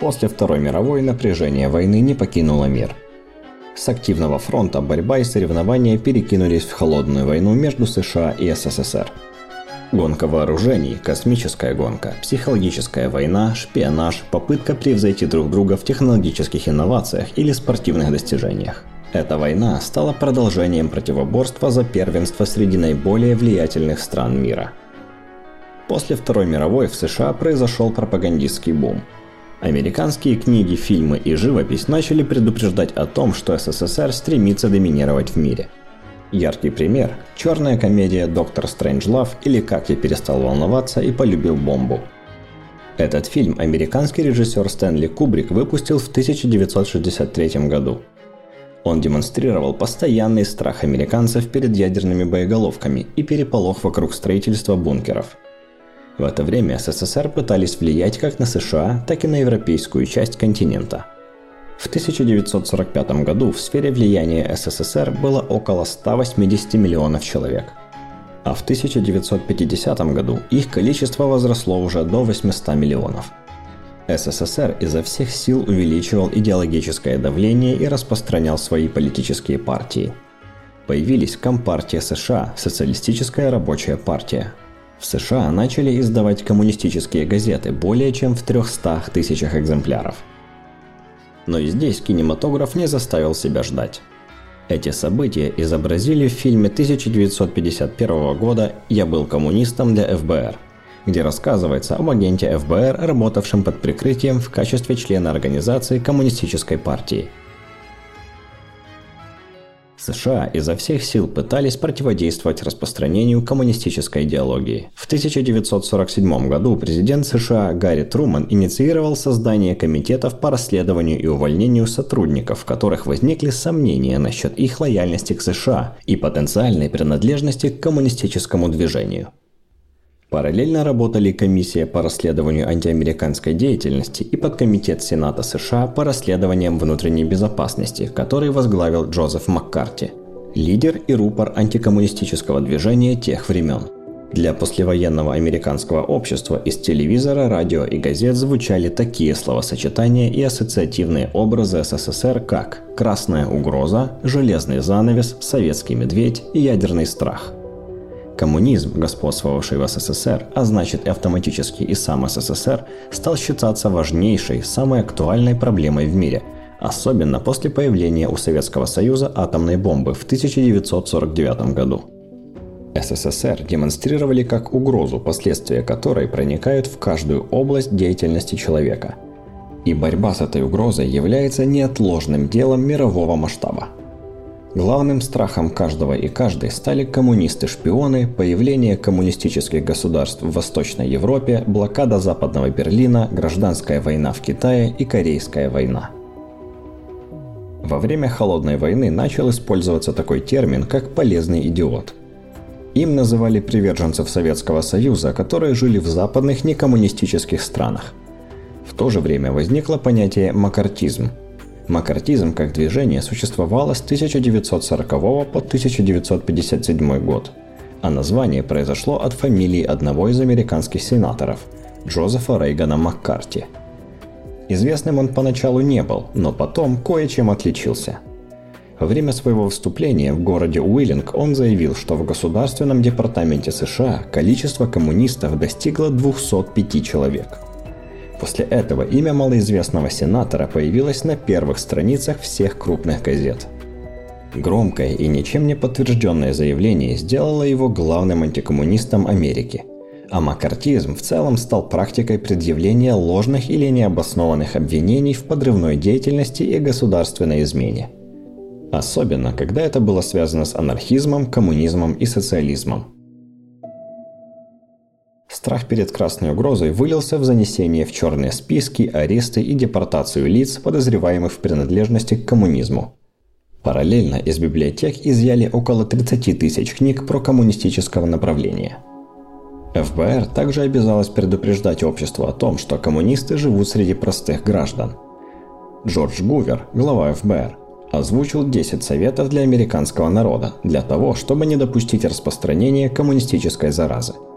После Второй мировой напряжение войны не покинуло мир. С активного фронта борьба и соревнования перекинулись в холодную войну между США и СССР. Гонка вооружений, космическая гонка, психологическая война, шпионаж, попытка превзойти друг друга в технологических инновациях или спортивных достижениях. Эта война стала продолжением противоборства за первенство среди наиболее влиятельных стран мира. После Второй мировой в США произошел пропагандистский бум. Американские книги, фильмы и живопись начали предупреждать о том, что СССР стремится доминировать в мире. Яркий пример – черная комедия «Доктор Стрэнджлав» или «Как я перестал волноваться и полюбил бомбу». Этот фильм американский режиссер Стэнли Кубрик выпустил в 1963 году – он демонстрировал постоянный страх американцев перед ядерными боеголовками и переполох вокруг строительства бункеров. В это время СССР пытались влиять как на США, так и на европейскую часть континента. В 1945 году в сфере влияния СССР было около 180 миллионов человек. А в 1950 году их количество возросло уже до 800 миллионов – СССР изо всех сил увеличивал идеологическое давление и распространял свои политические партии. Появились Компартия США, Социалистическая рабочая партия. В США начали издавать коммунистические газеты более чем в 300 тысячах экземпляров. Но и здесь кинематограф не заставил себя ждать. Эти события изобразили в фильме 1951 года «Я был коммунистом для ФБР», где рассказывается об агенте ФБР, работавшем под прикрытием в качестве члена организации Коммунистической партии. США изо всех сил пытались противодействовать распространению коммунистической идеологии. В 1947 году президент США Гарри Труман инициировал создание комитетов по расследованию и увольнению сотрудников, в которых возникли сомнения насчет их лояльности к США и потенциальной принадлежности к коммунистическому движению. Параллельно работали комиссия по расследованию антиамериканской деятельности и подкомитет Сената США по расследованиям внутренней безопасности, который возглавил Джозеф Маккарти, лидер и рупор антикоммунистического движения тех времен. Для послевоенного американского общества из телевизора, радио и газет звучали такие словосочетания и ассоциативные образы СССР, как «красная угроза», «железный занавес», «советский медведь» и «ядерный страх». Коммунизм, господствовавший в СССР, а значит и автоматически и сам СССР, стал считаться важнейшей, самой актуальной проблемой в мире, особенно после появления у Советского Союза атомной бомбы в 1949 году. СССР демонстрировали как угрозу, последствия которой проникают в каждую область деятельности человека. И борьба с этой угрозой является неотложным делом мирового масштаба. Главным страхом каждого и каждой стали коммунисты-шпионы, появление коммунистических государств в Восточной Европе, блокада Западного Берлина, гражданская война в Китае и Корейская война. Во время Холодной войны начал использоваться такой термин, как «полезный идиот». Им называли приверженцев Советского Союза, которые жили в западных некоммунистических странах. В то же время возникло понятие «макартизм», Макартизм как движение существовало с 1940 по 1957 год, а название произошло от фамилии одного из американских сенаторов – Джозефа Рейгана Маккарти. Известным он поначалу не был, но потом кое-чем отличился. Во время своего выступления в городе Уиллинг он заявил, что в Государственном департаменте США количество коммунистов достигло 205 человек – После этого имя малоизвестного сенатора появилось на первых страницах всех крупных газет. Громкое и ничем не подтвержденное заявление сделало его главным антикоммунистом Америки. А макартизм в целом стал практикой предъявления ложных или необоснованных обвинений в подрывной деятельности и государственной измене. Особенно, когда это было связано с анархизмом, коммунизмом и социализмом. Страх перед красной угрозой вылился в занесение в черные списки, аресты и депортацию лиц, подозреваемых в принадлежности к коммунизму. Параллельно из библиотек изъяли около 30 тысяч книг про коммунистического направления. ФБР также обязалась предупреждать общество о том, что коммунисты живут среди простых граждан. Джордж Гувер, глава ФБР, озвучил 10 советов для американского народа для того, чтобы не допустить распространения коммунистической заразы –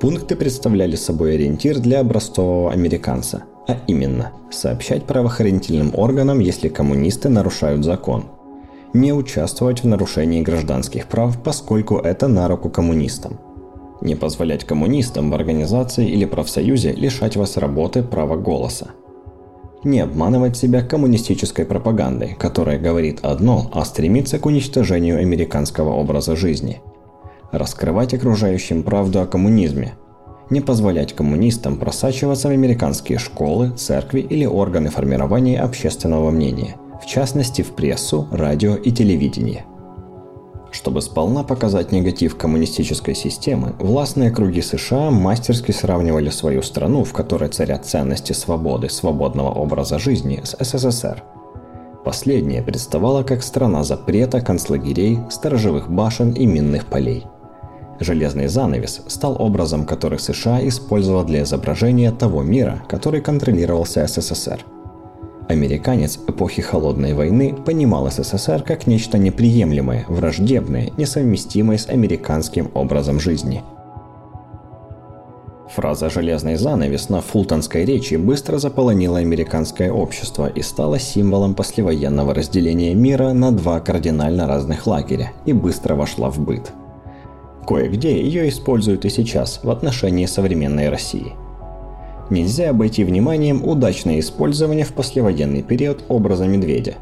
Пункты представляли собой ориентир для образцового американца. А именно, сообщать правоохранительным органам, если коммунисты нарушают закон. Не участвовать в нарушении гражданских прав, поскольку это на руку коммунистам. Не позволять коммунистам в организации или профсоюзе лишать вас работы права голоса. Не обманывать себя коммунистической пропагандой, которая говорит одно, а стремится к уничтожению американского образа жизни. Раскрывать окружающим правду о коммунизме. Не позволять коммунистам просачиваться в американские школы, церкви или органы формирования общественного мнения, в частности в прессу, радио и телевидение – чтобы сполна показать негатив коммунистической системы, властные круги США мастерски сравнивали свою страну, в которой царят ценности свободы, свободного образа жизни, с СССР. Последняя представала как страна запрета, концлагерей, сторожевых башен и минных полей. Железный занавес стал образом, который США использовал для изображения того мира, который контролировался СССР – Американец эпохи Холодной войны понимал СССР как нечто неприемлемое, враждебное, несовместимое с американским образом жизни. Фраза «железный занавес» на фултонской речи быстро заполонила американское общество и стала символом послевоенного разделения мира на два кардинально разных лагеря и быстро вошла в быт. Кое-где ее используют и сейчас в отношении современной России – Нельзя обойти вниманием удачное использование в послевоенный период образа медведя.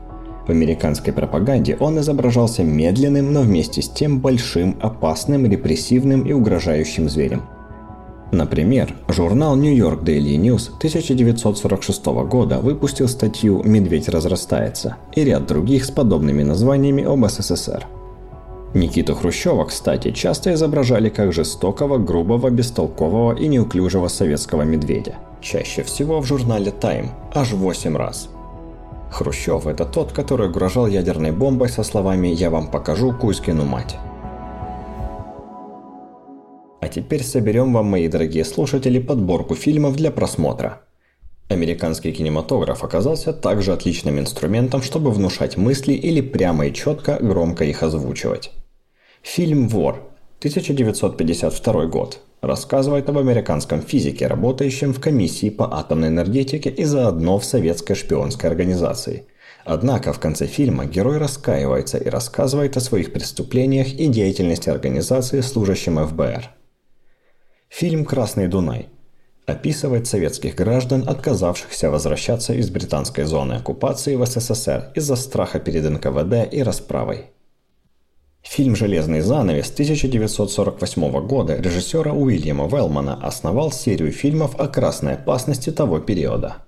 В американской пропаганде он изображался медленным, но вместе с тем большим, опасным, репрессивным и угрожающим зверем. Например, журнал New York Daily News 1946 года выпустил статью «Медведь разрастается» и ряд других с подобными названиями об СССР – Никиту Хрущева, кстати, часто изображали как жестокого, грубого, бестолкового и неуклюжего советского медведя. Чаще всего в журнале Time, аж 8 раз. Хрущев – это тот, который угрожал ядерной бомбой со словами «Я вам покажу Кузькину мать». А теперь соберем вам, мои дорогие слушатели, подборку фильмов для просмотра. Американский кинематограф оказался также отличным инструментом, чтобы внушать мысли или прямо и четко громко их озвучивать. Фильм «Вор» 1952 год рассказывает об американском физике, работающем в комиссии по атомной энергетике и заодно в советской шпионской организации. Однако в конце фильма герой раскаивается и рассказывает о своих преступлениях и деятельности организации служащим ФБР. Фильм «Красный Дунай» описывает советских граждан, отказавшихся возвращаться из британской зоны оккупации в СССР из-за страха перед НКВД и расправой. Фильм «Железный занавес» 1948 года режиссера Уильяма Велмана основал серию фильмов о красной опасности того периода.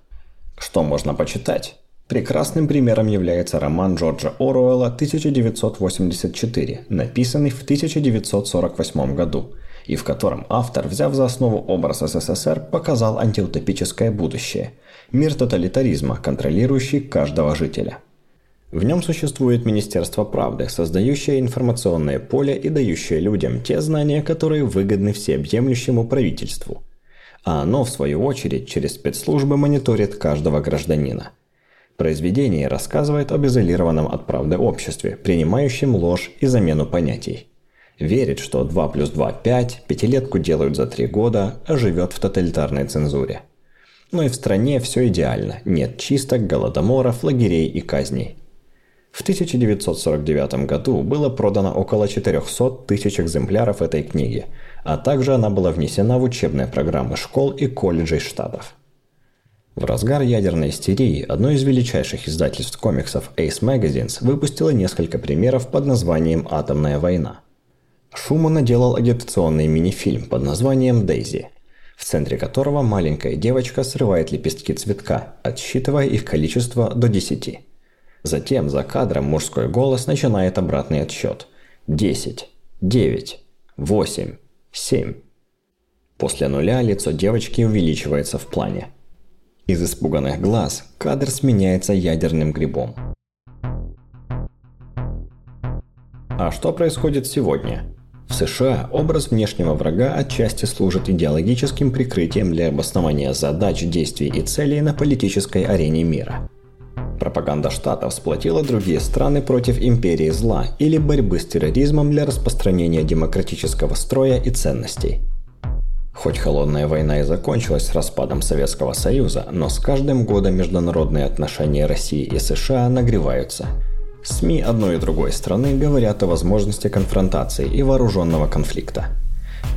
Что можно почитать? Прекрасным примером является роман Джорджа Оруэлла 1984, написанный в 1948 году, и в котором автор, взяв за основу образ СССР, показал антиутопическое будущее – мир тоталитаризма, контролирующий каждого жителя – в нем существует Министерство правды, создающее информационное поле и дающее людям те знания, которые выгодны всеобъемлющему правительству. А оно, в свою очередь, через спецслужбы мониторит каждого гражданина. Произведение рассказывает об изолированном от правды обществе, принимающем ложь и замену понятий. Верит, что 2 плюс 2 – 5, пятилетку делают за 3 года, а живет в тоталитарной цензуре. Но и в стране все идеально, нет чисток, голодоморов, лагерей и казней. В 1949 году было продано около 400 тысяч экземпляров этой книги, а также она была внесена в учебные программы школ и колледжей штатов. В разгар ядерной истерии одно из величайших издательств комиксов Ace Magazines выпустило несколько примеров под названием «Атомная война». Шуму наделал агитационный мини-фильм под названием «Дейзи», в центре которого маленькая девочка срывает лепестки цветка, отсчитывая их количество до 10. Затем за кадром мужской голос начинает обратный отсчет. 10, 9, 8, 7. После нуля лицо девочки увеличивается в плане. Из испуганных глаз кадр сменяется ядерным грибом. А что происходит сегодня? В США образ внешнего врага отчасти служит идеологическим прикрытием для обоснования задач, действий и целей на политической арене мира – Пропаганда Штатов сплотила другие страны против империи зла или борьбы с терроризмом для распространения демократического строя и ценностей. Хоть холодная война и закончилась распадом Советского Союза, но с каждым годом международные отношения России и США нагреваются. СМИ одной и другой страны говорят о возможности конфронтации и вооруженного конфликта.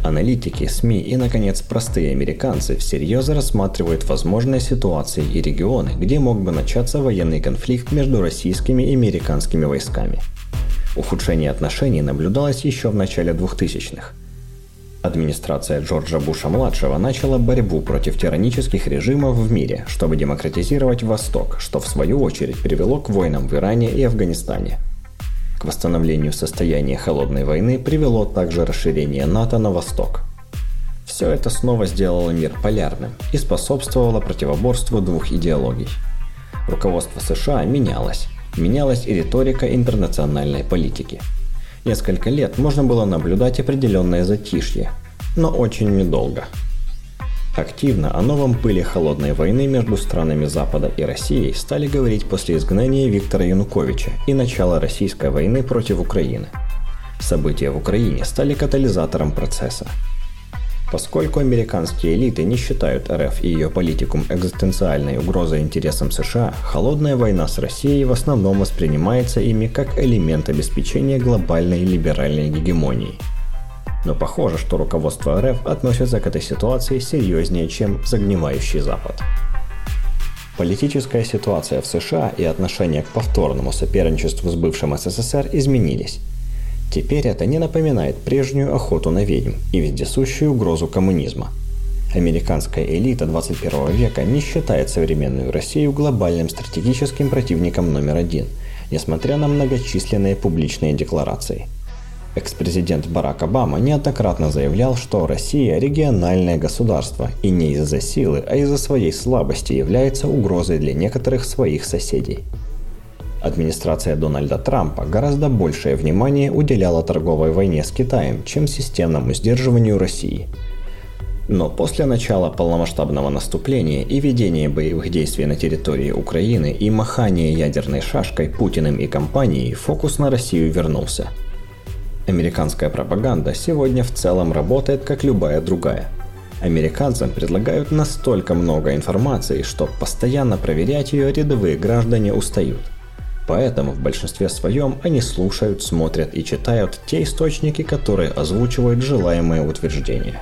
Аналитики, СМИ и, наконец, простые американцы всерьез рассматривают возможные ситуации и регионы, где мог бы начаться военный конфликт между российскими и американскими войсками. Ухудшение отношений наблюдалось еще в начале 2000-х. Администрация Джорджа Буша-младшего начала борьбу против тиранических режимов в мире, чтобы демократизировать Восток, что в свою очередь привело к войнам в Иране и Афганистане. К восстановлению состояния холодной войны привело также расширение НАТО на восток. Все это снова сделало мир полярным и способствовало противоборству двух идеологий. Руководство США менялось. Менялась и риторика интернациональной политики – Несколько лет можно было наблюдать определенное затишье, но очень недолго. Активно о новом пыле холодной войны между странами Запада и Россией стали говорить после изгнания Виктора Януковича и начала российской войны против Украины. События в Украине стали катализатором процесса – Поскольку американские элиты не считают РФ и ее политикум экзистенциальной угрозой интересам США, холодная война с Россией в основном воспринимается ими как элемент обеспечения глобальной либеральной гегемонии. Но похоже, что руководство РФ относится к этой ситуации серьезнее, чем загнивающий Запад. Политическая ситуация в США и отношение к повторному соперничеству с бывшим СССР изменились. Теперь это не напоминает прежнюю охоту на ведьм и вездесущую угрозу коммунизма. Американская элита 21 века не считает современную Россию глобальным стратегическим противником номер один, несмотря на многочисленные публичные декларации. Экс-президент Барак Обама неоднократно заявлял, что Россия – региональное государство и не из-за силы, а из-за своей слабости является угрозой для некоторых своих соседей. Администрация Дональда Трампа гораздо большее внимание уделяла торговой войне с Китаем, чем системному сдерживанию России. Но после начала полномасштабного наступления и ведения боевых действий на территории Украины и махания ядерной шашкой Путиным и компанией, фокус на Россию вернулся. Американская пропаганда сегодня в целом работает как любая другая. Американцам предлагают настолько много информации, что постоянно проверять ее рядовые граждане устают – Поэтому в большинстве своем они слушают, смотрят и читают те источники, которые озвучивают желаемые утверждения.